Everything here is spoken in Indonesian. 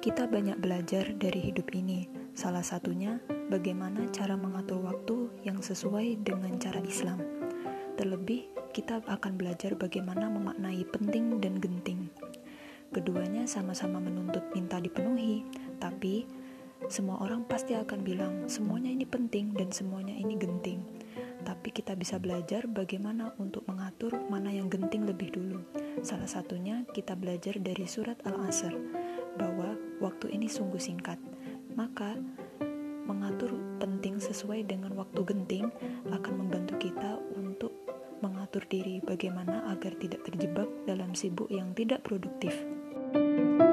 Kita banyak belajar dari hidup ini. Salah satunya, bagaimana cara mengatur waktu yang sesuai dengan cara Islam. Terlebih, kita akan belajar bagaimana memaknai penting dan genting. Keduanya sama-sama menuntut minta dipenuhi, tapi semua orang pasti akan bilang semuanya ini penting dan semuanya ini genting. Tapi kita bisa belajar bagaimana untuk mengatur mana yang genting lebih dulu. Salah satunya kita belajar dari surat Al-Asr bahwa waktu ini sungguh singkat. Maka mengatur penting sesuai dengan waktu genting akan membantu kita untuk mengatur diri bagaimana agar tidak terjebak dalam sibuk yang tidak produktif. thank you